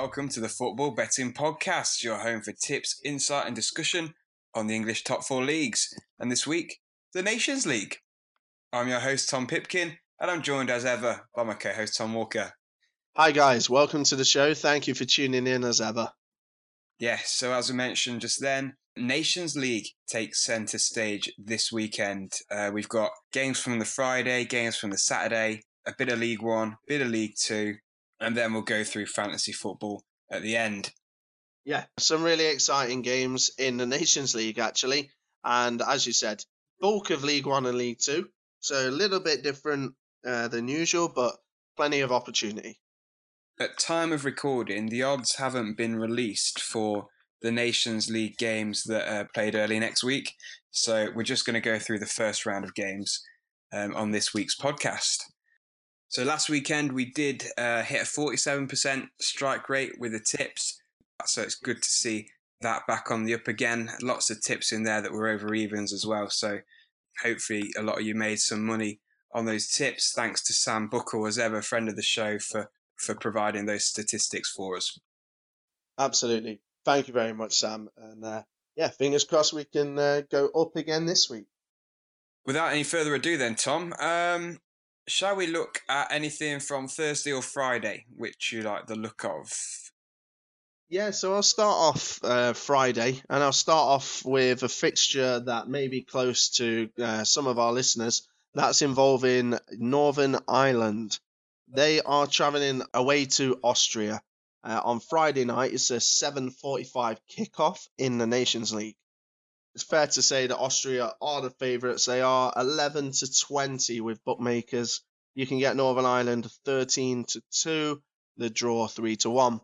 welcome to the Football Betting Podcast, your home for tips, insight, and discussion on the English top four leagues. And this week, the Nations League. I'm your host, Tom Pipkin, and I'm joined as ever by my co host, Tom Walker. Hi, guys. Welcome to the show. Thank you for tuning in as ever. Yes, so as we mentioned just then, Nations League takes centre stage this weekend. Uh, we've got games from the Friday, games from the Saturday, a bit of League One, a bit of League Two, and then we'll go through fantasy football at the end. Yeah, some really exciting games in the Nations League, actually. And as you said, bulk of League One and League Two. So a little bit different uh, than usual, but plenty of opportunity. At time of recording, the odds haven't been released for the Nations League games that are played early next week. So we're just going to go through the first round of games um, on this week's podcast. So last weekend we did uh, hit a 47% strike rate with the tips. So it's good to see that back on the up again. Lots of tips in there that were over evens as well. So hopefully a lot of you made some money on those tips. Thanks to Sam Buckle as ever, friend of the show, for for providing those statistics for us. Absolutely. Thank you very much, Sam. And uh, yeah, fingers crossed we can uh, go up again this week. Without any further ado, then, Tom, um, shall we look at anything from Thursday or Friday, which you like the look of? Yeah, so I'll start off uh, Friday, and I'll start off with a fixture that may be close to uh, some of our listeners. That's involving Northern Ireland. They are travelling away to Austria uh, on Friday night. It's a 7:45 kickoff in the Nations League. It's fair to say that Austria are the favourites. They are 11 to 20 with bookmakers. You can get Northern Ireland 13 to 2, the draw 3 to 1.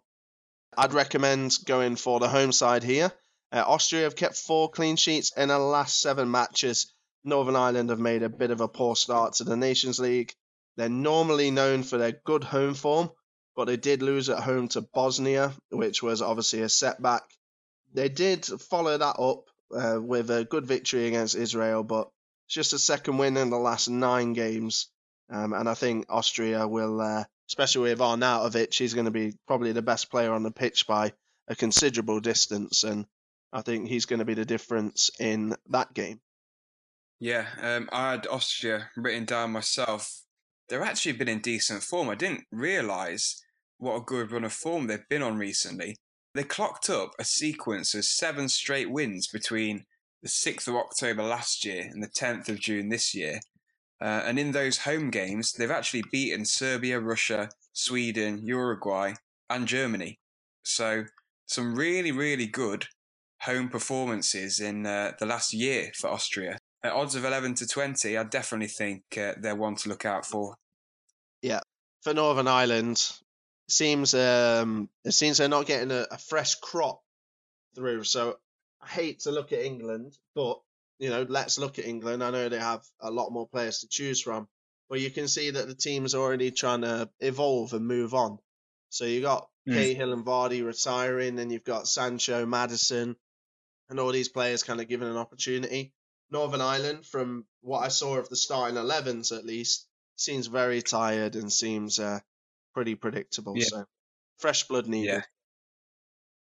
I'd recommend going for the home side here. Uh, Austria have kept four clean sheets in the last seven matches. Northern Ireland have made a bit of a poor start to the Nations League. They're normally known for their good home form, but they did lose at home to Bosnia, which was obviously a setback. They did follow that up uh, with a good victory against Israel, but it's just a second win in the last nine games. Um, and I think Austria will, uh, especially with Arnautovic, he's going to be probably the best player on the pitch by a considerable distance. And I think he's going to be the difference in that game. Yeah, um, I had Austria written down myself. They've actually been in decent form. I didn't realise what a good run of form they've been on recently. They clocked up a sequence of seven straight wins between the 6th of October last year and the 10th of June this year. Uh, and in those home games, they've actually beaten Serbia, Russia, Sweden, Uruguay, and Germany. So, some really, really good home performances in uh, the last year for Austria. At odds of 11 to 20, I definitely think uh, they're one to look out for. Yeah. For Northern Ireland, seems um, it seems they're not getting a, a fresh crop through. So I hate to look at England, but you know, let's look at England. I know they have a lot more players to choose from, but you can see that the team's already trying to evolve and move on. So you got mm. Cahill and Vardy retiring, and you've got Sancho, Maddison, and all these players kind of given an opportunity. Northern Ireland, from what I saw of the starting 11s at least, seems very tired and seems uh, pretty predictable. Yeah. So fresh blood needed.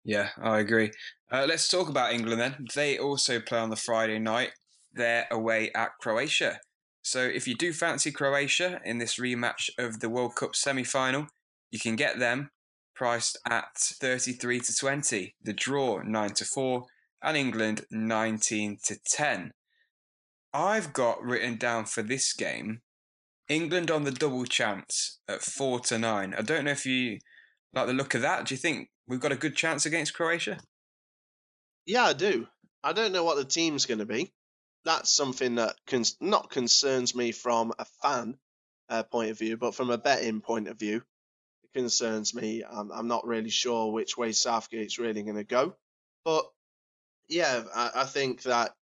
Yeah, yeah I agree. Uh, let's talk about England then. They also play on the Friday night. They're away at Croatia. So if you do fancy Croatia in this rematch of the World Cup semi-final, you can get them priced at 33 to 20, the draw 9 to 4, and England 19 to 10. I've got written down for this game England on the double chance at four to nine. I don't know if you like the look of that. Do you think we've got a good chance against Croatia? Yeah, I do. I don't know what the team's going to be. That's something that con- not concerns me from a fan uh, point of view, but from a betting point of view, it concerns me. I'm, I'm not really sure which way Southgate's really going to go. But yeah, I, I think that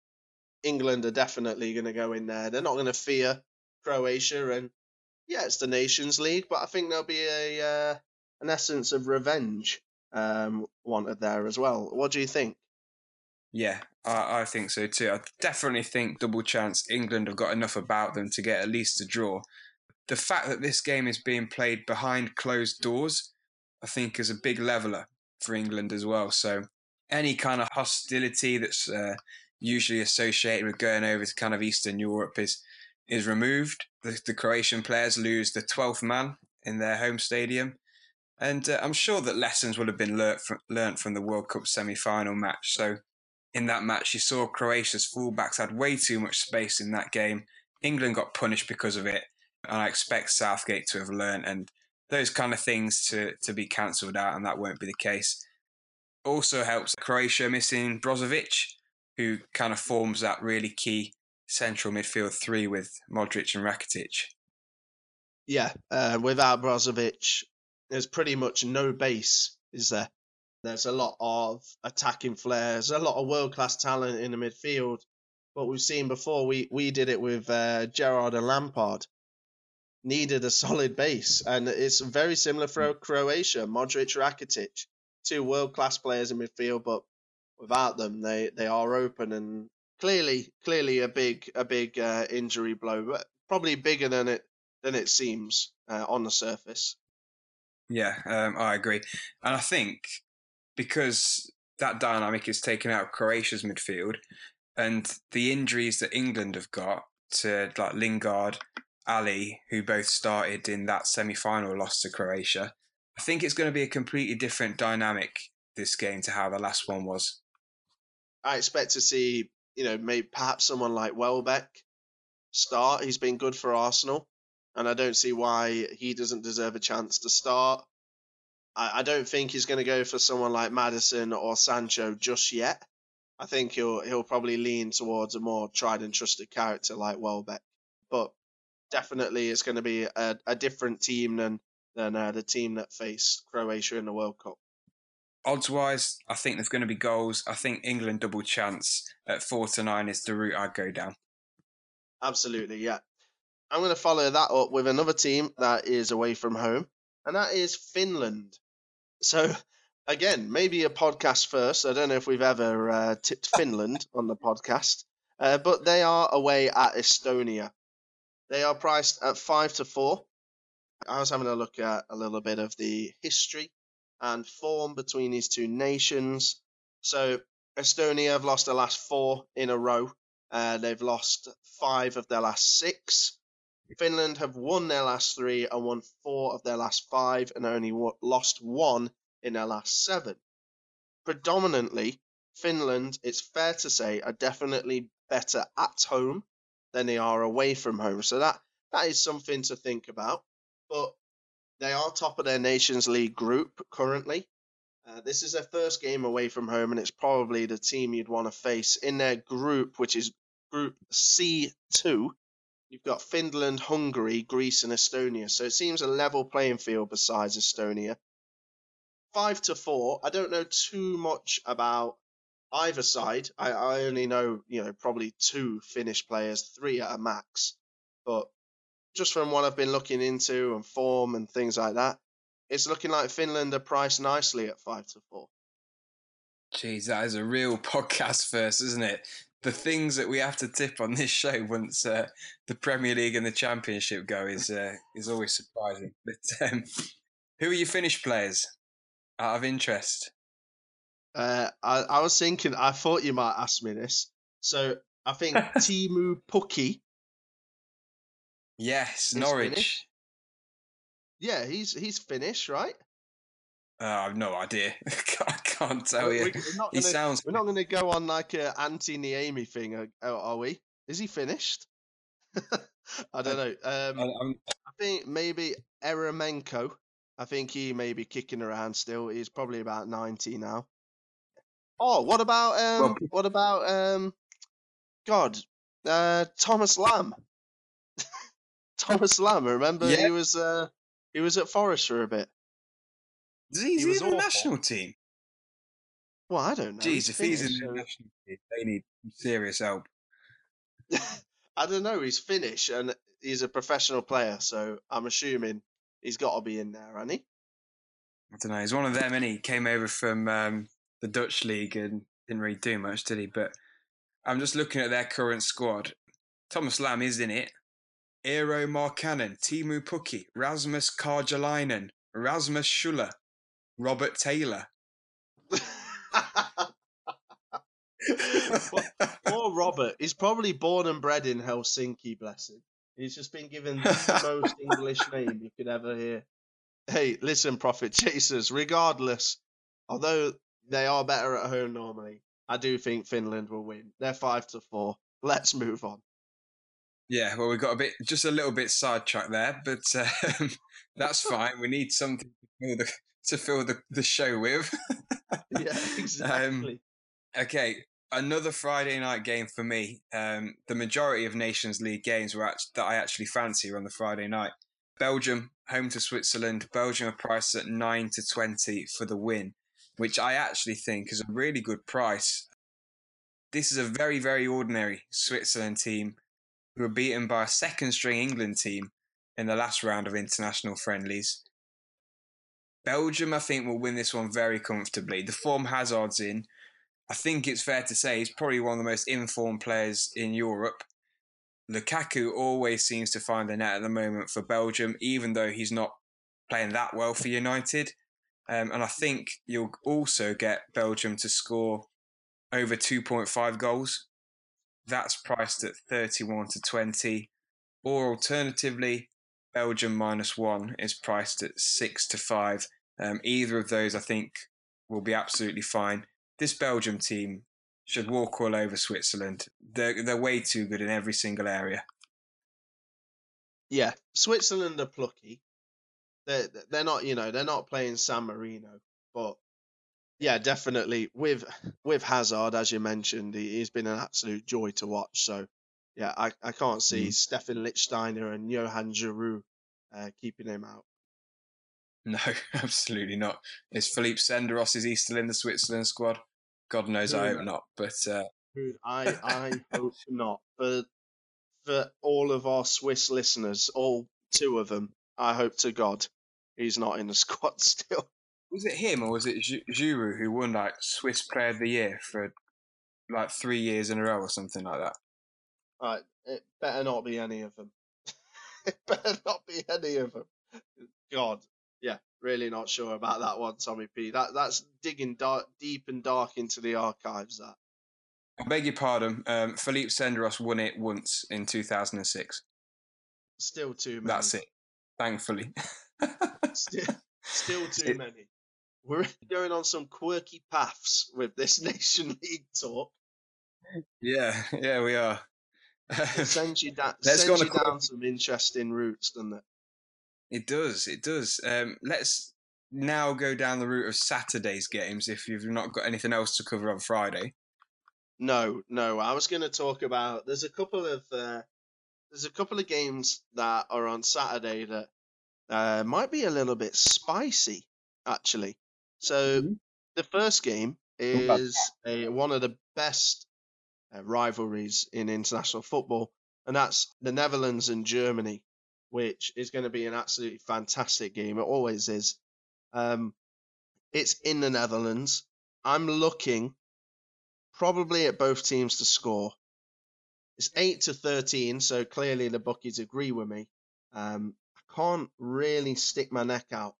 England are definitely going to go in there. They're not going to fear Croatia, and yeah, it's the Nations League, but I think there'll be a uh, an essence of revenge um, wanted there as well. What do you think? Yeah, I, I think so too. I definitely think double chance England have got enough about them to get at least a draw. The fact that this game is being played behind closed doors, I think, is a big leveler for England as well. So any kind of hostility that's uh, usually associated with going over to kind of Eastern Europe is is removed. The, the Croatian players lose the 12th man in their home stadium. And uh, I'm sure that lessons would have been learnt from, learnt from the World Cup semi final match. So, in that match, you saw Croatia's fullbacks had way too much space in that game. England got punished because of it. And I expect Southgate to have learnt and those kind of things to, to be cancelled out, and that won't be the case. Also helps Croatia missing Brozovic, who kind of forms that really key central midfield three with Modric and Rakitic. Yeah, uh, without Brozovic, there's pretty much no base, is there? There's a lot of attacking flares, a lot of world class talent in the midfield. But we've seen before, we, we did it with uh, Gerrard and Lampard. Needed a solid base, and it's very similar for Croatia. Modric, Rakitic, two world class players in midfield, but without them, they, they are open and clearly clearly a big a big uh, injury blow, but probably bigger than it than it seems uh, on the surface. Yeah, um, I agree, and I think because that dynamic is taken out of Croatia's midfield, and the injuries that England have got to like Lingard, Alli, who both started in that semi-final loss to Croatia, I think it's going to be a completely different dynamic this game to how the last one was. I expect to see you know, maybe perhaps someone like Welbeck start. He's been good for Arsenal, and I don't see why he doesn't deserve a chance to start. I, I don't think he's going to go for someone like Maddison or Sancho just yet. I think he'll he'll probably lean towards a more tried and trusted character like Welbeck, but definitely it's going to be a, a different team than than uh, the team that faced Croatia in the World Cup odds wise, I think there's going to be goals. I think England double chance at four to nine is the route I'd go down. Absolutely, yeah. I'm going to follow that up with another team that is away from home, and that is Finland. So, again, maybe a podcast first. I don't know if we've ever uh, tipped Finland on the podcast, uh, but they are away at Estonia. They are priced at five to four. I was having a look at a little bit of the history and form between these two nations. So Estonia have lost their last four in a row. Uh, they've lost five of their last six. Finland have won their last three and won four of their last five and only w- lost one in their last seven. Predominantly, Finland, it's fair to say, are definitely better at home than they are away from home. So that that is something to think about. But they are top of their Nations League group currently. Uh, this is their first game away from home, and it's probably the team you'd want to face in their group, which is Group C2. You've got Finland, Hungary, Greece, and Estonia. So it seems a level playing field besides Estonia. Five to four. I don't know too much about either side. I, I only know, you know, probably two Finnish players, three at a max. But just from what I've been looking into and form and things like that, it's looking like Finland are priced nicely at five to four. Jeez, that is a real podcast first, isn't it? The things that we have to tip on this show once uh, the Premier League and the Championship go is uh, is always surprising. But um, who are your Finnish players out of interest? Uh, I, I was thinking, I thought you might ask me this. So I think Teemu Pukki Yes, Norwich. Yeah, he's he's Finnish, right? Uh, I have no idea. I can't tell we're, you. We're he gonna, sounds. We're not going to go on like a Antti Niemi thing, are, are, we? Is he finished? I don't know. Um, I, I think maybe Eremenko. I think he may be kicking around still. He's probably about ninety now. Oh, what about um? Well, what about um? God, uh, Thomas Lam. Thomas Lam. Remember, yeah. he was uh, he was at Forest for a bit. Is he, he was in the national team? Well, I don't know. Jeez, if he's in the national team, they need serious help. I don't know. He's Finnish and he's a professional player, so I'm assuming he's got to be in there, hasn't he? I don't know. He's one of them, and he came over from um, the Dutch league and didn't really do much, did he? But I'm just looking at their current squad. Thomas Lam is in it. Eero Markkanen, Teemu Pukki, Rasmus Karjalainen, Rasmus Schuller, Robert Taylor. Poor Robert. He's probably born and bred in Helsinki, bless him. He's just been given the most English name you could ever hear. Hey, listen, Profit Chasers, regardless, although they are better at home normally, I do think Finland will win. They're five to four. Let's move on. Yeah, well, we got a bit, just a little bit sidetracked there, but um, that's fine. We need something to fill the, to fill the, the show with. yeah, exactly. Um, okay, another Friday night game for me. Um, the majority of Nations League games were act- that I actually fancy are on the Friday night. Belgium home to Switzerland. Belgium are priced at nine to twenty for the win, which I actually think is a really good price. This is a very very ordinary Switzerland team who were beaten by a second string England team in the last round of international friendlies. Belgium, I think, will win this one very comfortably. The form Hazard's in, I think it's fair to say he's probably one of the most informed players in Europe. Lukaku always seems to find the net at the moment for Belgium, even though he's not playing that well for United. Um, and I think you'll also get Belgium to score over 2.5 goals. That's priced at 31 to 20. Or alternatively, Belgium minus one is priced at 6 to 5. Um, either of those, I think, will be absolutely fine this Belgium team should walk all over Switzerland. They're they're way too good in every single area. Yeah, Switzerland are plucky. They're they're not you know they're not playing San Marino, but yeah, definitely with with Hazard as you mentioned, he, has been an absolute joy to watch. So yeah, I, I can't see mm. Stephan Lichtsteiner and Johan Djourou uh, keeping him out. No, absolutely not. Is Philippe Senderos is he still in the Switzerland squad? God knows, I hope not. But uh... I I hope not. For for all of our Swiss listeners, all two of them, I hope to God he's not in the squad still. Was it him or was it Djourou who won like Swiss Player of the Year for like three years in a row or something like that? Right, it better not be any of them. it better not be any of them. God, yeah, really not sure about that one, Tommy P. That that's digging dark, deep and dark into the archives. That. I beg your pardon. Um, Philippe Senderos won it once in 2006. Still too many. That's it. Thankfully. still, still too it, many. We're going on some quirky paths with this Nation League talk. Yeah, yeah, we are. it sends you, da- sends you down some interesting routes, doesn't it? It does. It does. Um, let's now go down the route of Saturday's games if you've not got anything else to cover on Friday. No, no. I was going to talk about. There's a couple of uh, there's a couple of games that are on Saturday that uh, might be a little bit spicy, actually. So mm-hmm. the first game is a, one of the best uh, rivalries in international football, and that's the Netherlands and Germany which is going to be an absolutely fantastic game. It always is. Um, it's in the Netherlands. I'm looking probably at both teams to score. It's 8 to 13, so clearly the bookies agree with me. Um, I can't really stick my neck out.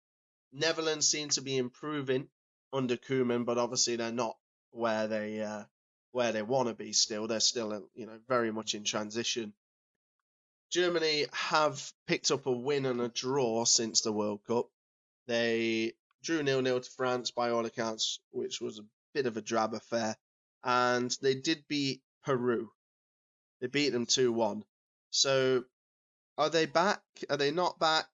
Netherlands seem to be improving under Koeman, but obviously they're not where they uh, where they want to be. Still, they're still you know very much in transition. Germany have picked up a win and a draw since the World Cup. They drew nil nil to France by all accounts, which was a bit of a drab affair. And they did beat Peru. They beat them 2 1. So are they back? Are they not back?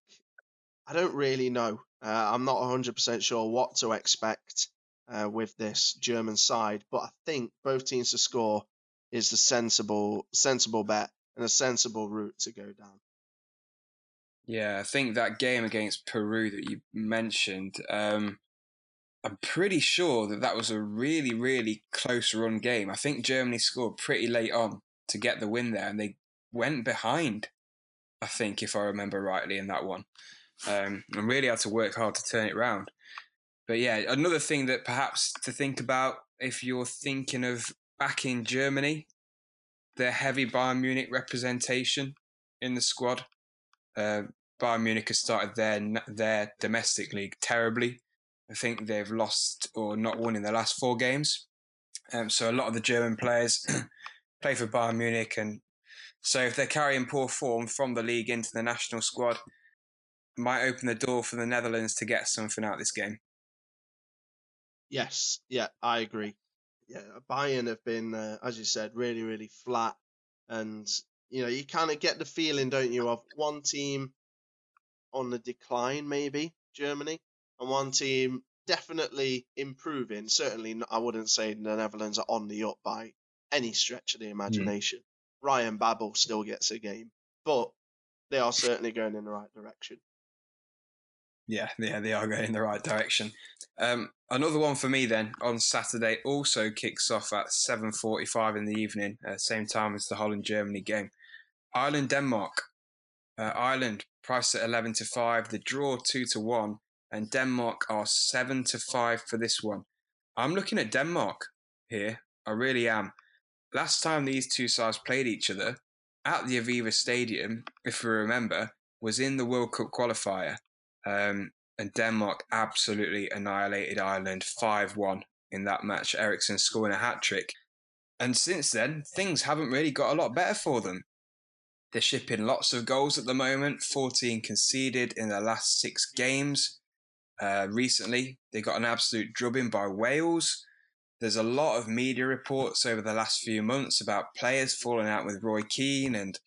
I don't really know. Uh, I'm not 100% sure what to expect uh, with this German side, but I think both teams to score is the sensible sensible bet and a sensible route to go down. Yeah, I think that game against Peru that you mentioned, um, I'm pretty sure that that was a really, really close run game. I think Germany scored pretty late on to get the win there, and they went behind, I think, if I remember rightly, in that one. Um, and really had to work hard to turn it around. But yeah, another thing that perhaps to think about if you're thinking of back in Germany their heavy Bayern Munich representation in the squad. Uh, Bayern Munich has started their their domestic league terribly. I think they've lost or not won in the last four games. Um, so a lot of the German players play for Bayern Munich, and so if they're carrying poor form from the league into the national squad, might open the door for the Netherlands to get something out of this game. Yes, yeah, I agree. Yeah, Bayern have been, uh, as you said, really, really flat, and you know you kind of get the feeling, don't you, of one team on the decline, maybe Germany, and one team definitely improving. Certainly, I wouldn't say the Netherlands are on the up by any stretch of the imagination. Mm. Ryan Babel still gets a game, but they are certainly going in the right direction. Yeah, yeah, they are going in the right direction. Um, another one for me then on Saturday also kicks off at seven forty-five in the evening, uh, same time as the Holland Germany game. Ireland Denmark. Uh, Ireland priced at eleven to five. The draw two to one, and Denmark are seven to five for this one. I'm looking at Denmark here. I really am. Last time these two sides played each other at the Aviva Stadium, if we remember, was in the World Cup qualifier. Um, and Denmark absolutely annihilated Ireland 5 1 in that match. Eriksen scoring a hat trick. And since then, things haven't really got a lot better for them. They're shipping lots of goals at the moment, 14 conceded in their last six games. Uh, recently, they got an absolute drubbing by Wales. There's a lot of media reports over the last few months about players falling out with Roy Keane, and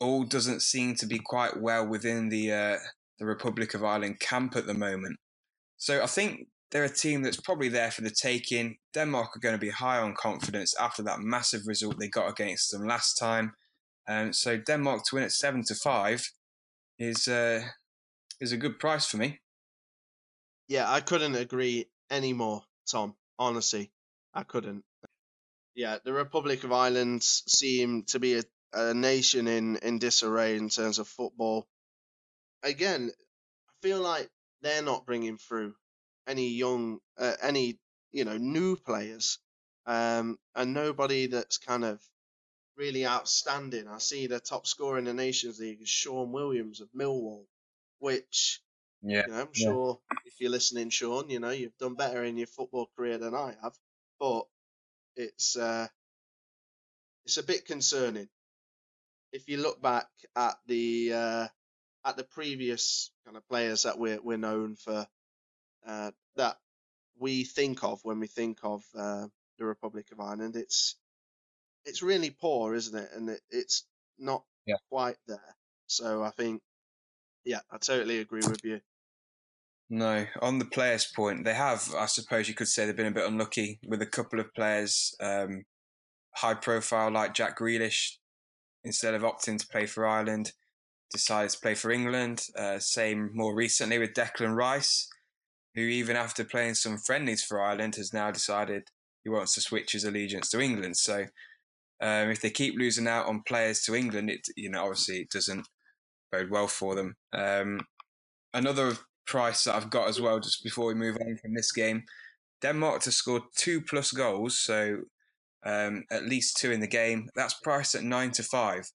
all doesn't seem to be quite well within the uh, the Republic of Ireland camp at the moment. So I think they're a team that's probably there for the taking. Denmark are going to be high on confidence after that massive result they got against them last time. Um, so Denmark to win at seven to five is uh, is a good price for me. Yeah, I couldn't agree anymore, Tom. Honestly, I couldn't. Yeah, the Republic of Ireland seem to be a, a nation in, in disarray in terms of football again, I feel like they're not bringing through any young, uh, any you know, new players, um, and nobody that's kind of really outstanding. I see the top scorer in the Nations League is Shaun Williams of Millwall, which yeah, you know, I'm yeah. sure if you're listening, Shaun, you know you've done better in your football career than I have, but it's uh, it's a bit concerning. If you look back at the uh, at the previous kind of players that we're we're known for uh, that we think of when we think of uh, the Republic of Ireland. It's it's really poor, isn't it? And it, it's not yeah. quite there. So I think, yeah, I totally agree with you. No, on the players' point, they have, I suppose you could say, they've been a bit unlucky with a couple of players, um, high profile like Jack Grealish, instead of opting to play for Ireland decided to play for England. Uh, same more recently with Declan Rice, who even after playing some friendlies for Ireland has now decided he wants to switch his allegiance to England. So um, if they keep losing out on players to England, it you know obviously it doesn't bode well for them. Um, another price that I've got as well, just before we move on from this game, Denmark to score two plus goals, so um, at least two in the game. That's priced at nine to five,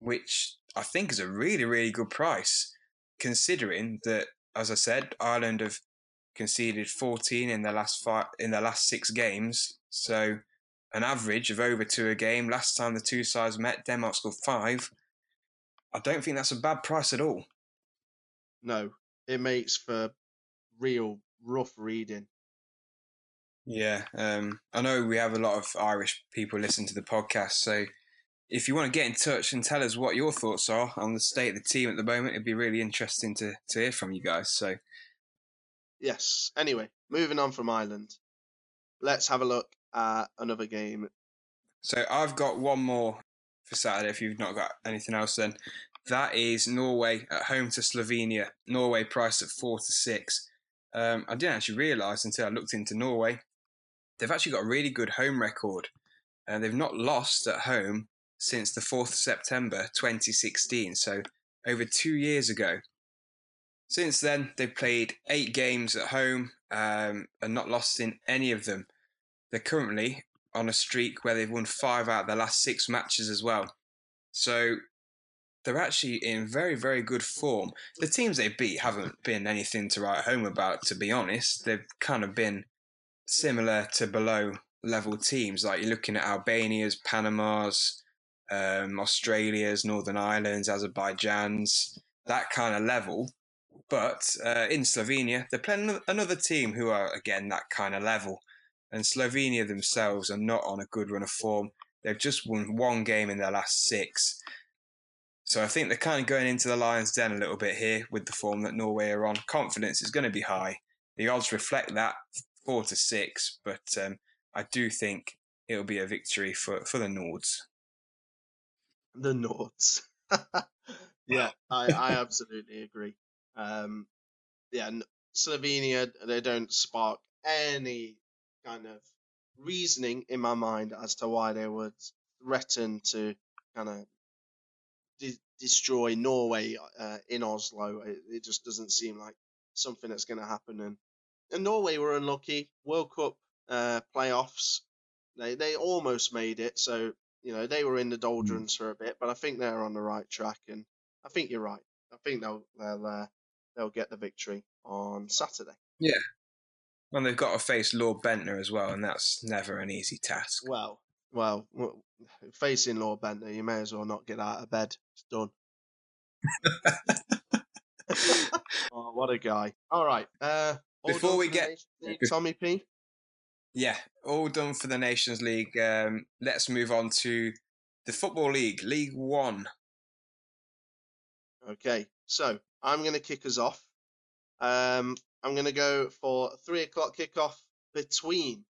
which I think is a really, really good price, considering that, as I said, Ireland have conceded 14 in the last five in the last six games. So an average of over two a game. Last time the two sides met, Denmark scored five. I don't think that's a bad price at all. No, it makes for real rough reading. Yeah, um, I know we have a lot of Irish people listen to the podcast, so if you want to get in touch and tell us what your thoughts are on the state of the team at the moment, it'd be really interesting to, to hear from you guys. So, yes. Anyway, moving on from Ireland, let's have a look at another game. So, I've got one more for Saturday if you've not got anything else, then. That is Norway at home to Slovenia. Norway priced at four to six. Um, I didn't actually realise until I looked into Norway. They've actually got a really good home record. and they've not lost at home since the 4th September 2016, so over two years ago. Since then, they've played eight games at home um, and not lost in any of them. They're currently on a streak where they've won five out of the last six matches as well. So they're actually in very, very good form. The teams they beat haven't been anything to write home about, to be honest. They've kind of been similar to below level teams. Like you're looking at Albania's, Panama's, um, Australia's, Northern Ireland's, Azerbaijan's, that kind of level. But uh, in Slovenia, they're playing another team who are, again, that kind of level. And Slovenia themselves are not on a good run of form. They've just won one game in their last six. So I think they're kind of going into the Lions' den a little bit here with the form that Norway are on. Confidence is going to be high. The odds reflect that four to six, but um, I do think it'll be a victory for, for the Nords. The Nords. yeah, I, I absolutely agree. Um, yeah, Slovenia, they don't spark any kind of reasoning in my mind as to why they would threaten to kind of de- destroy Norway uh, in Oslo. It, it, just doesn't seem like something that's going to happen. And, and Norway were unlucky. World Cup uh, playoffs, they they almost made it. So you know they were in the hmm. doldrums for a bit, but I think they're on the right track. And I think you're right. I think they'll they'll uh, they'll get the victory on Saturday. Yeah. And they've got to face Lord Bendtner as well, and that's never an easy task. Well, well, facing Lord Bendtner, you may as well not get out of bed. It's done. oh, what a guy! All right. Uh, Before we get Tommy P. Yeah, all done for the Nations League. Um, let's move on to the Football League, League One. Okay, so I'm going to kick us off. Um, I'm going to go for three o'clock kickoff between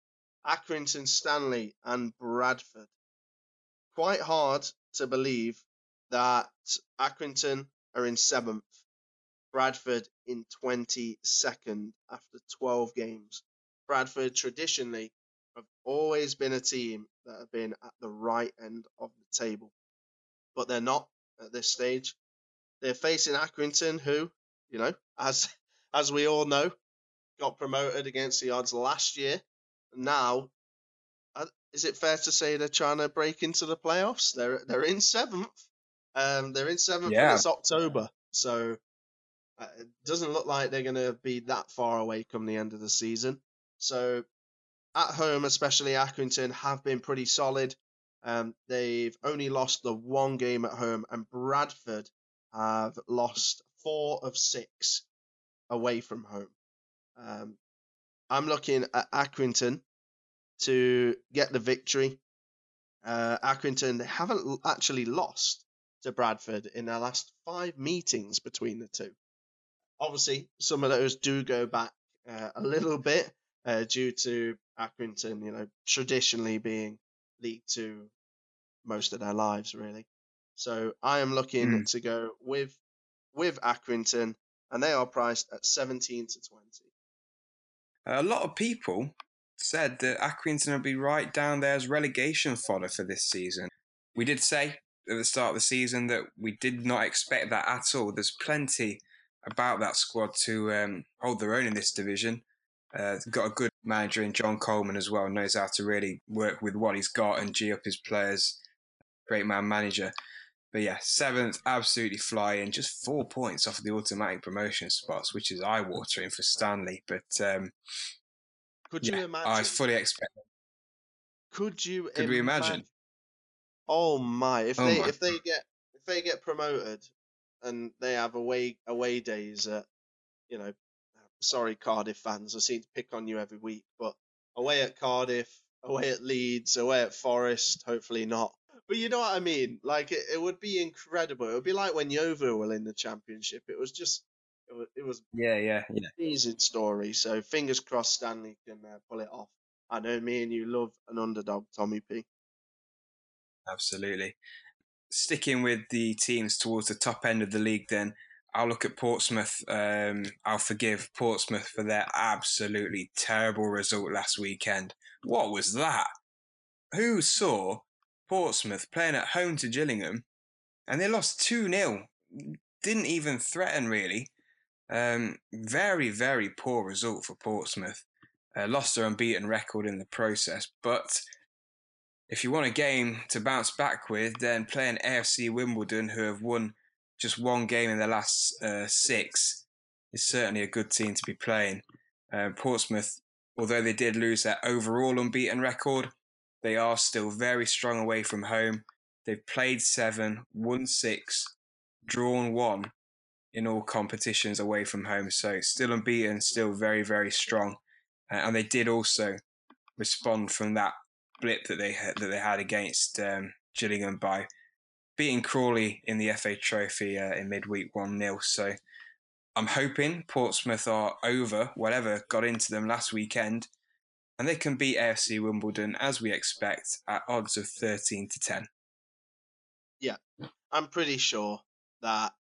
Accrington Stanley and Bradford. Quite hard to believe that Accrington are in seventh, Bradford in 22nd after 12 games. Bradford traditionally have always been a team that have been at the right end of the table, but they're not at this stage. They're facing Accrington, who, you know, as as we all know, got promoted against the odds last year. Now, uh, is it fair to say they're trying to break into the playoffs? They're they're in seventh. Um, they're in seventh. Yeah. It's October, so uh, it doesn't look like they're going to be that far away come the end of the season. So at home, especially Accrington, have been pretty solid. Um, they've only lost the one game at home, and Bradford have lost four of six away from home. Um, I'm looking at Accrington to get the victory. Uh, Accrington they haven't actually lost to Bradford in their last five meetings between the two. Obviously, some of those do go back uh, a little bit uh, due to Accrington, you know, traditionally being League Two most of their lives, really. So I am looking mm. to go with with Accrington, and they are priced at seventeen to twenty. A lot of people said that Accrington would be right down there as relegation fodder for this season. We did say at the start of the season that we did not expect that at all. There's plenty about that squad to um, hold their own in this division. Uh, got a good manager in John Coleman as well, knows how to really work with what he's got and g up his players. Great man manager. But yeah, seventh, absolutely flying, just four points off of the automatic promotion spots, which is eye watering for Stanley. But um, could you yeah, imagine? I fully expect. Could you? Could imagine? we imagine? Oh my! If oh they my. if they get if they get promoted and they have away away days at, you know, sorry Cardiff fans, I seem to pick on you every week, but away at Cardiff, away at Leeds, away at Forest, hopefully not. But you know what I mean? Like it, it would be incredible. It would be like when Yeovil were in the championship. It was just it was, it was yeah yeah yeah amazing story. So fingers crossed Stanley can uh, pull it off. I know me and you love an underdog, Tommy P. Absolutely. Sticking with the teams towards the top end of the league, then I'll look at Portsmouth. Um, I'll forgive Portsmouth for their absolutely terrible result last weekend. What was that? Who saw Portsmouth playing at home to Gillingham and they lost 2 0? Didn't even threaten, really. Um, very, very poor result for Portsmouth. Uh, lost their unbeaten record in the process, but if you want a game to bounce back with, then playing AFC Wimbledon, who have won just one game in the last uh, six, is certainly a good team to be playing. Uh, Portsmouth, although they did lose their overall unbeaten record, they are still very strong away from home. They've played seven, won six, drawn one in all competitions away from home. So still unbeaten, still very, very strong. Uh, and they did also respond from that blip that they had, that they had against um, Gillingham by beating Crawley in the FA Trophy uh, in midweek one 0 So I'm hoping Portsmouth are over whatever got into them last weekend, and they can beat AFC Wimbledon as we expect at odds of thirteen to ten. Yeah, I'm pretty sure that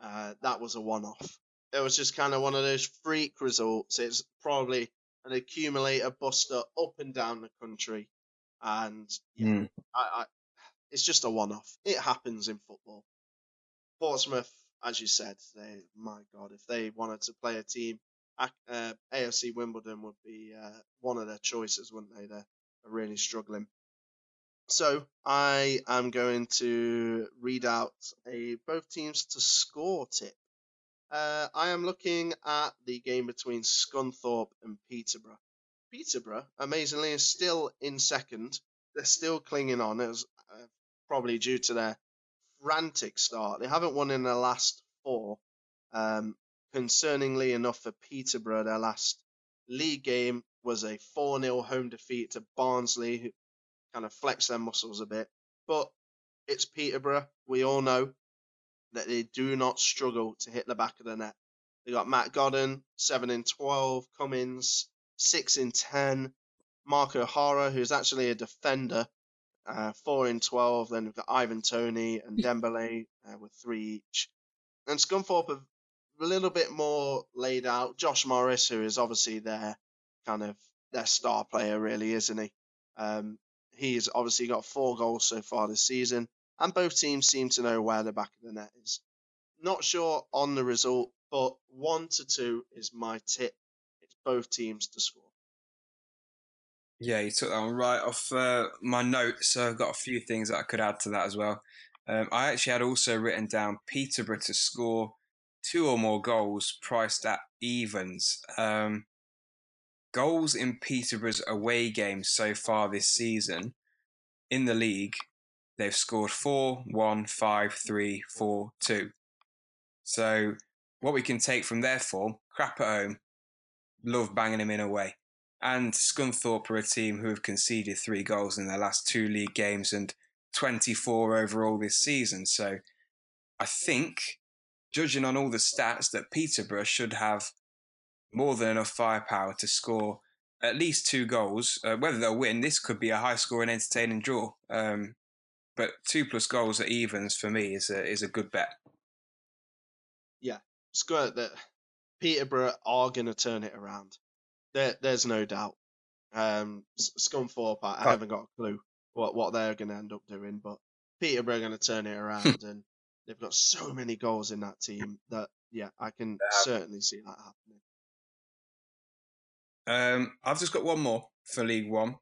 uh, that was a one-off. It was just kind of one of those freak results. It's probably an accumulator buster up and down the country. And yeah, mm. I, I, it's just a one off. It happens in football. Portsmouth, as you said, they, my God, if they wanted to play a team, uh, AFC Wimbledon would be uh, one of their choices, wouldn't they? They're, really struggling. So I am going to read out a both teams to score tip uh, I am looking at the game between Scunthorpe and Peterborough. Peterborough, amazingly, is still in second. They're still clinging on, as uh, probably due to their frantic start. They haven't won in the last four. Um, concerningly enough for Peterborough, their last league game was a 4 0 home defeat to Barnsley, who kind of flexed their muscles a bit. But it's Peterborough. We all know that they do not struggle to hit the back of the net. They got Matt Godden, 7 in 12, Cummings, 6 in 10, Mark O'Hara, who's actually a defender, uh, 4 in 12. Then we've got Ivan Toney and Dembele uh, with 3 each. And Scunthorpe are a little bit more laid out. Josh Morris, who is obviously their kind of their star player, really, isn't he? Um, he's obviously got four goals so far this season and both teams seem to know where the back of the net is. Not sure on the result, but one to two is my tip. It's both teams to score. Yeah, you took that one right off uh, my notes. So I've got a few things that I could add to that as well. Um, I actually had also written down Peterborough to score two or more goals, priced at evens. Um, goals in Peterborough's away games so far this season in the league they've scored four, one, five, three, four, two. So what we can take from their form, crap at home, love banging them in away. And Scunthorpe are a team who have conceded three goals in their last two league games and 24 overall this season. So I think, judging on all the stats, that Peterborough should have more than enough firepower to score at least two goals. Uh, whether they'll win, this could be a high scoring, entertaining draw. Um, but two plus goals at evens for me is a is a good bet. Yeah, it's good that Peterborough are going to turn it around. There, there's no doubt. Um, Scunthorpe, I, I haven't got a clue what what they're going to end up doing, but Peterborough are going to turn it around, and they've got so many goals in that team that yeah, I can certainly see that happening. Um, I've just got one more for League One.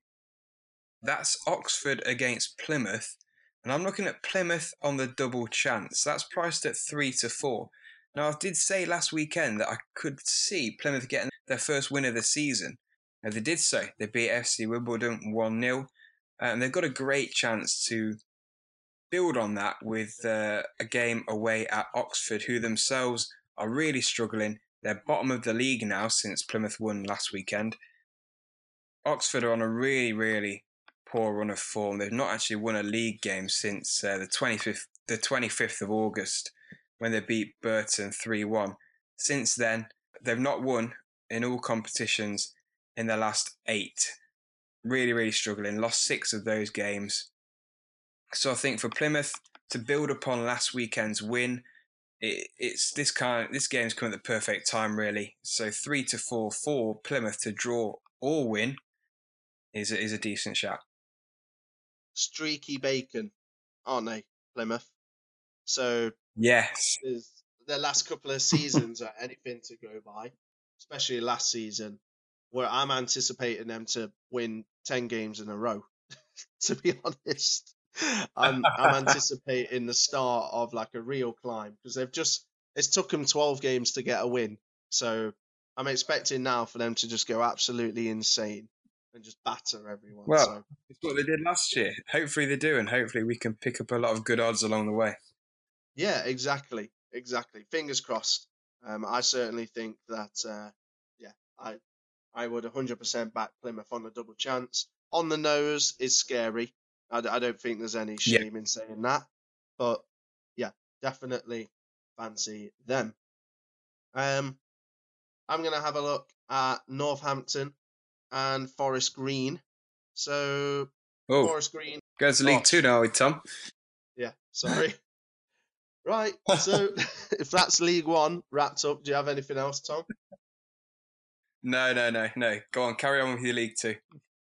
That's Oxford against Plymouth and I'm looking at Plymouth on the double chance. That's priced at three to four. Now, I did say last weekend that I could see Plymouth getting their first win of the season. And they did so. They beat FC Wimbledon 1 0. And they've got a great chance to build on that with uh, a game away at Oxford, who themselves are really struggling. They're bottom of the league now since Plymouth won last weekend. Oxford are on a really, really poor run of form. They've not actually won a league game since uh, the 25th, the 25th of August when they beat Burton 3 1. Since then, they've not won in all competitions in the last eight. Really, really struggling. Lost six of those games. So I think for Plymouth to build upon last weekend's win, it, it's this kind. Of, this game's come at the perfect time, really. So three to four for Plymouth to draw or win is a, is a decent shot streaky bacon, aren't they, Plymouth? So yes, their last couple of seasons are anything to go by, especially last season, where I'm anticipating them to win ten games in a row. to be honest. I'm I'm anticipating the start of like a real climb because they've just it's took them 12 games to get a win. So I'm expecting now for them to just go absolutely insane and just batter everyone. Well, so it's what they did last year. Hopefully they do, and hopefully we can pick up a lot of good odds along the way. yeah, exactly, exactly. Fingers crossed. Um, I certainly think that uh, yeah, I I would 100% back Plymouth on the double chance. On the nose is scary. I, I don't think there's any Yeah. shame in saying that, but yeah, definitely fancy them. Um, I'm gonna have a look at Northampton and Forest Green. So Oh, Forest Green, goes to League. Two now, we, Tom? yeah, sorry. Right, so if that's League One wrapped up, do you have anything else, Tom? No, no, no, no. Go on, carry on with your League Two.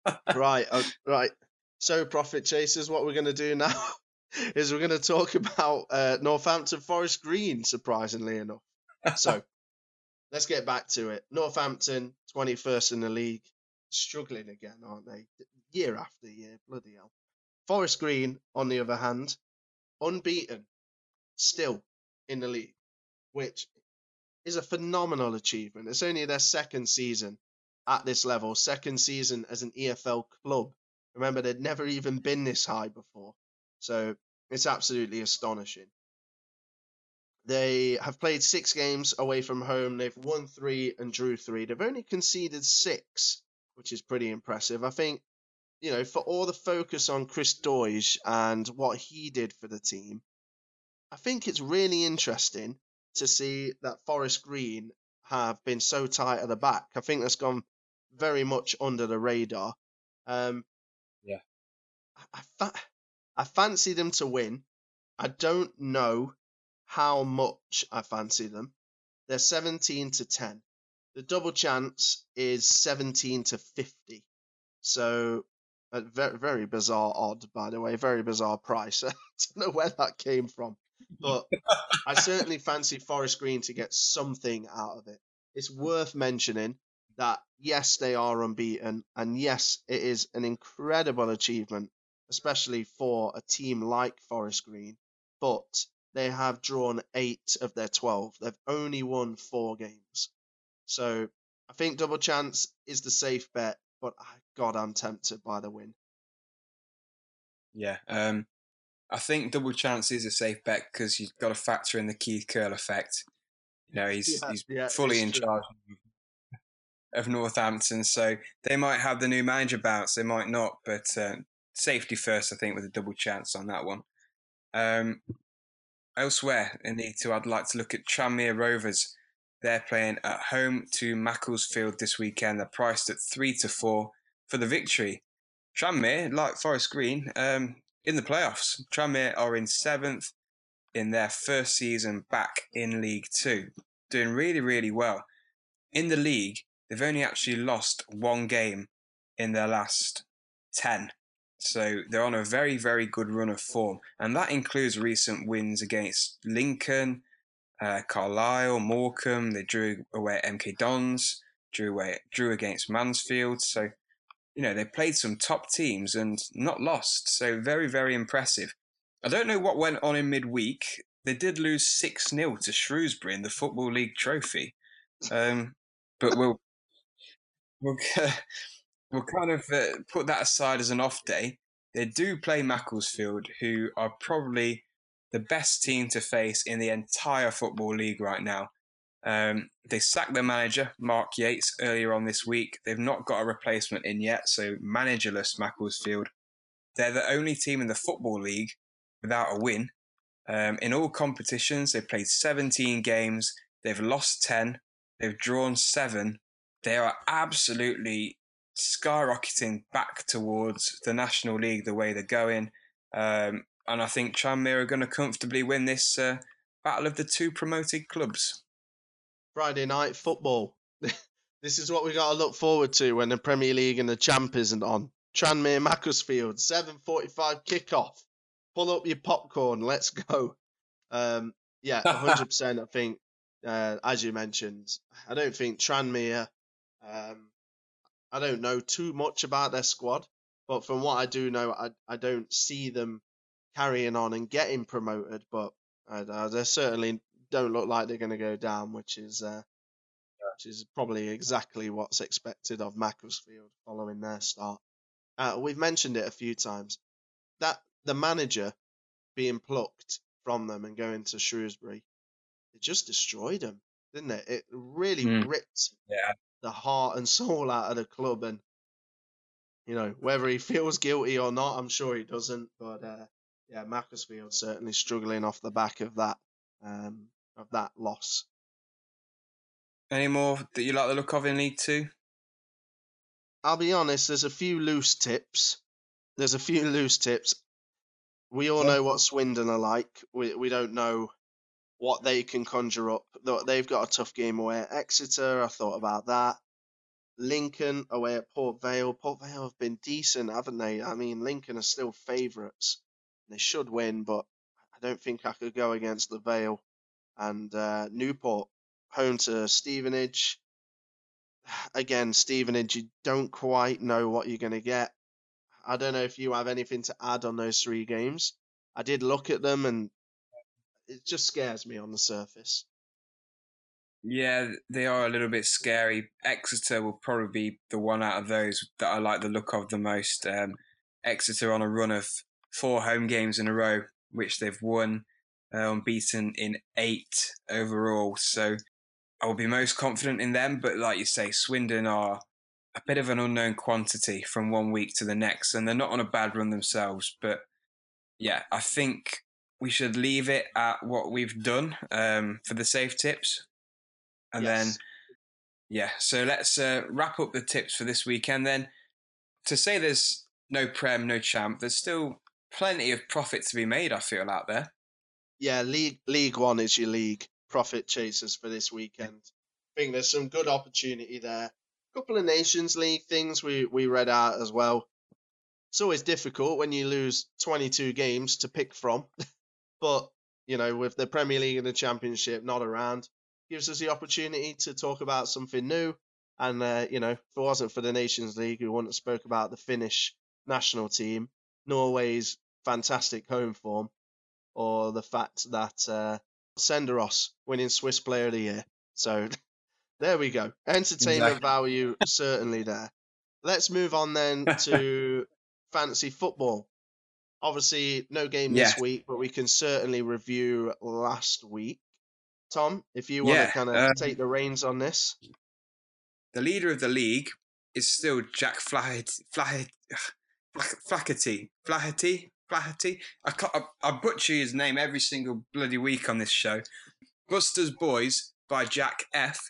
right, uh, right. So, profit chasers, what we're going to do now is we're going to talk about uh, Northampton Forest Green. Surprisingly enough, so let's get back to it. Northampton, twenty first in the league, struggling again, aren't they? Year after year, bloody hell. Forest Green, on the other hand, unbeaten, still in the league, which is a phenomenal achievement. It's only their second season at this level, second season as an EFL club. Remember, they'd never even been this high before. So it's absolutely astonishing. They have played six games away from home. They've won three and drew three. They've only conceded six, which is pretty impressive. I think, you know, for all the focus on Chris Doidge and what he did for the team, I think it's really interesting to see that Forest Green have been so tight at the back. I think that's gone very much under the radar. Um, Yeah. I, I, fa- I fancy them to win. I don't know how much I fancy them. They're 17 to 10. The double chance is 17 to 50. So, a very, very bizarre odd, by the way, very bizarre price. I don't know where that came from, but I certainly fancy Forest Green to get something out of it. It's worth mentioning that yes, they are unbeaten, and yes, it is an incredible achievement, especially for a team like Forest Green. But they have drawn eight of their 12. They've only won four games. So I think double chance is the safe bet, but ah, God, I'm tempted by the win. Yeah. Um, I think double chance is a safe bet because you've got to factor in the Keith Curle effect. You know, he's Yeah, he's yeah, fully in true. charge of Northampton, so they might have the new manager bounce, they might not, but uh, safety first, I think, with a double chance on that one. Um, elsewhere in League Two, I'd like to look at Tranmere Rovers. They're playing at home to Macclesfield this weekend. They're priced at three to four for the victory. Tranmere, like Forest Green, um, in the playoffs. Tranmere are in seventh in their first season back in League Two, doing really, really well. In the league, they've only actually lost one game in their last 10. So they're on a very, very good run of form. And that includes recent wins against Lincoln, uh, Carlisle, Morecambe. They drew away at MK Dons, drew away, drew against Mansfield. So, you know, they played some top teams and not lost. So very, very impressive. I don't know what went on in midweek. They did lose 6 0 to Shrewsbury in the Football League trophy. Um, but we'll, we'll, we'll kind of uh, put that aside as an off day. They do play Macclesfield, who are probably the best team to face in the entire Football League right now. Um, they sacked their manager, Mark Yates, earlier on this week. They've not got a replacement in yet, so managerless Macclesfield. They're the only team in the Football League without a win. Um, in all competitions, they've played 17 games, they've lost 10, they've drawn 7. They are absolutely skyrocketing back towards the National League the way they're going. Um, and I think Tranmere are going to comfortably win this uh, battle of the two promoted clubs. Friday night football. this is what we got to look forward to when the Premier League and the Champ isn't on. Tranmere Macclesfield, 7:45 kickoff. Pull up your popcorn. Let's go. Um, yeah, 100%. I think, uh, as you mentioned, I don't think Tranmere. Um, I don't know too much about their squad. But from what I do know, I I don't see them carrying on and getting promoted. But uh, they certainly don't look like they're going to go down, which is uh, which is probably exactly what's expected of Macclesfield following their start. Uh, we've mentioned it a few times that the manager being plucked from them and going to Shrewsbury, it just destroyed them, didn't it? It really Mm. ripped Yeah. the heart and soul out of the club. And you know whether he feels guilty or not, I'm sure he doesn't. But uh, yeah, Macclesfield certainly struggling off the back of that um, of that loss. Any more that you like the look of in League Two? I'll be honest, there's a few loose tips. There's a few loose tips. We all Yeah. know what Swindon are like. We we don't know what they can conjure up. They've got a tough game away at Exeter. I thought about that. Lincoln away at Port Vale. Port Vale have been decent, haven't they? I mean, Lincoln are still favourites. They should win, but I don't think I could go against the Vale. And uh, Newport, home to Stevenage. Again, Stevenage, you don't quite know what you're going to get. I don't know if you have anything to add on those three games. I did look at them, and it just scares me on the surface. Yeah, they are a little bit scary. Exeter will probably be the one out of those that I like the look of the most. Um, Exeter on a run of four home games in a row, which they've won, unbeaten in eight overall. So I will be most confident in them. But like you say, Swindon are a bit of an unknown quantity from one week to the next, and they're not on a bad run themselves. But yeah, I think we should leave it at what we've done um, for the safe tips. And then, yeah, so let's uh, wrap up the tips for this weekend. Then, to say there's no Prem, no champ, there's still plenty of profit to be made, I feel, out there. Yeah, League League One is your league profit chasers for this weekend. I think there's some good opportunity there. A couple of Nations League things we, we read out as well. It's always difficult when you lose 22 games to pick from, but you know, with the Premier League and the Championship not around, gives us the opportunity to talk about something new. And uh, you know, if it wasn't for the Nations League, we wouldn't have spoke about the Finnish national team, Norway's fantastic home form, or the fact that uh, Senderos winning Swiss Player of the Year. So there we go. Entertainment Exactly. value certainly there. Let's move on then to fantasy football. Obviously, no game this week, but we can certainly review last week. Tom, if you want Yeah, to kind of um, take the reins on this. The leader of the league is still Jack Flaherty. Flaherty. Flaherty. Flaherty. Flaherty. I, I, I butcher his name every single bloody week on this show. Buster's Boys by Jack F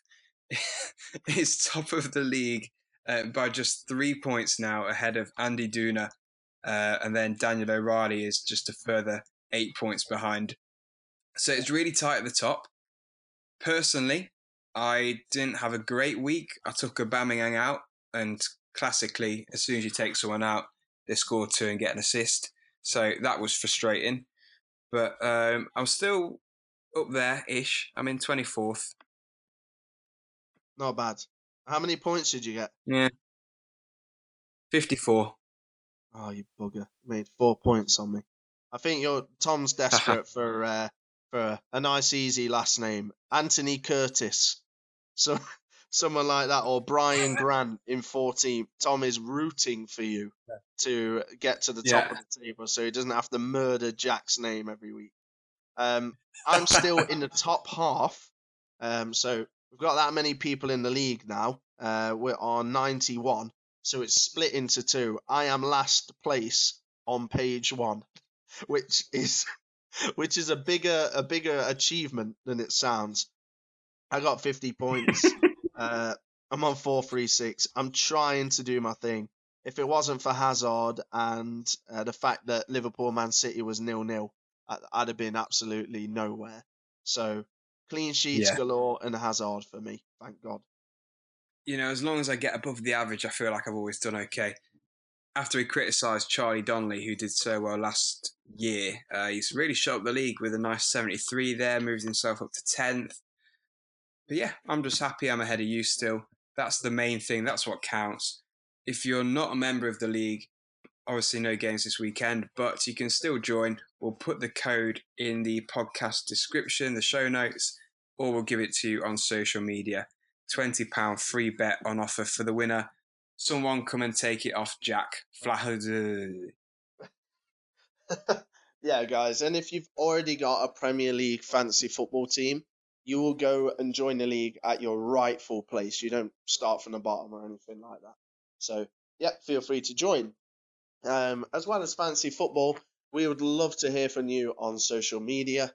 is top of the league uh, by just three points now ahead of Andy Duna. Uh, and then Daniel O'Reilly is just a further eight points behind. So it's really tight at the top. Personally, I didn't have a great week. I took Aubameyang out, and classically, as soon as you take someone out, they score two and get an assist. So that was frustrating. But um, I'm still up there ish. I'm in 24th. Not bad. How many points did you get? Yeah. 54. Oh, you bugger! Made four points on me. I think you're Tom's desperate for uh, for a nice easy last name, Anthony Curtis, so someone like that, or Brian Grant in 14. Tom is rooting for you to get to the top Yeah. of the table, so he doesn't have to murder Jack's name every week. Um, I'm still in the top half, um, so we've got that many people in the league now. Uh, we're on 91 so it's split into two. I am last place on page one, which is which is a bigger a bigger achievement than it sounds. I got 50 points. Uh, I'm on four three six. I'm trying to do my thing. If it wasn't for Hazard and uh, the fact that Liverpool Man City was nil nil, I'd have been absolutely nowhere. So clean sheets Yeah. galore and Hazard for me. Thank God. You know, as long as I get above the average, I feel like I've always done okay. After he criticised Charlie Donnelly, who did so well last year, uh, he's really shot up the league with a nice 73 there, moves himself up to 10th. But yeah, I'm just happy I'm ahead of you still. That's the main thing. That's what counts. If you're not a member of the league, obviously no games this weekend, but you can still join. We'll put the code in the podcast description, the show notes, or we'll give it to you on social media. £20 free bet on offer for the winner. Someone come and take it off Jack. yeah, guys. And if you've already got a Premier League fantasy football team, you will go and join the league at your rightful place. You don't start from the bottom or anything like that. So, yeah, feel free to join. Um, as well as fantasy football, we would love to hear from you on social media.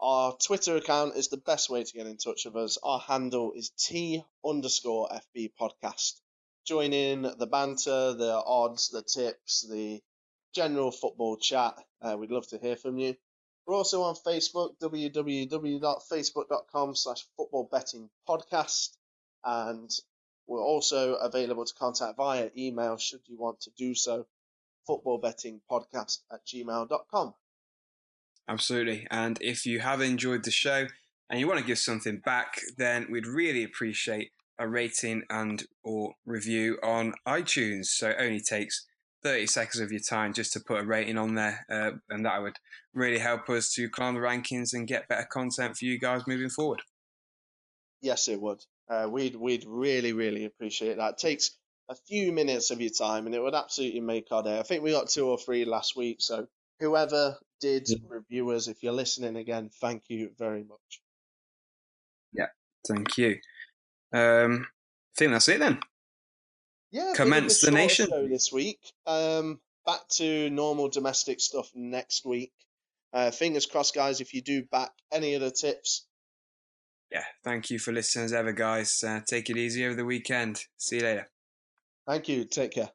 Our Twitter account is the best way to get in touch with us. Our handle is T underscore FB podcast. Join in the banter, the odds, the tips, the general football chat. Uh, we'd love to hear from you. We're also on Facebook, www.facebook.com slash football betting podcast. And we're also available to contact via email should you want to do so. Footballbettingpodcast at gmail.com. Absolutely. And if you have enjoyed the show and you want to give something back, then we'd really appreciate a rating and or review on iTunes. So it only takes 30 seconds of your time just to put a rating on there. Uh, and that would really help us to climb the rankings and get better content for you guys moving forward. Yes, it would. Uh, we'd we'd really really appreciate that. It takes a few minutes of your time, and it would absolutely make our day. I think we got two or three last week, so whoever did yeah. reviewers, if you're listening again, thank you very much. Yeah, thank you. Um, I think that's it then. Yeah, commence the nation this week. Um, back to normal domestic stuff next week. Uh, fingers crossed, guys. If you do back any of the tips, yeah, thank you for listening as ever, guys. Uh, take it easy over the weekend. See you later. Thank you. Take care.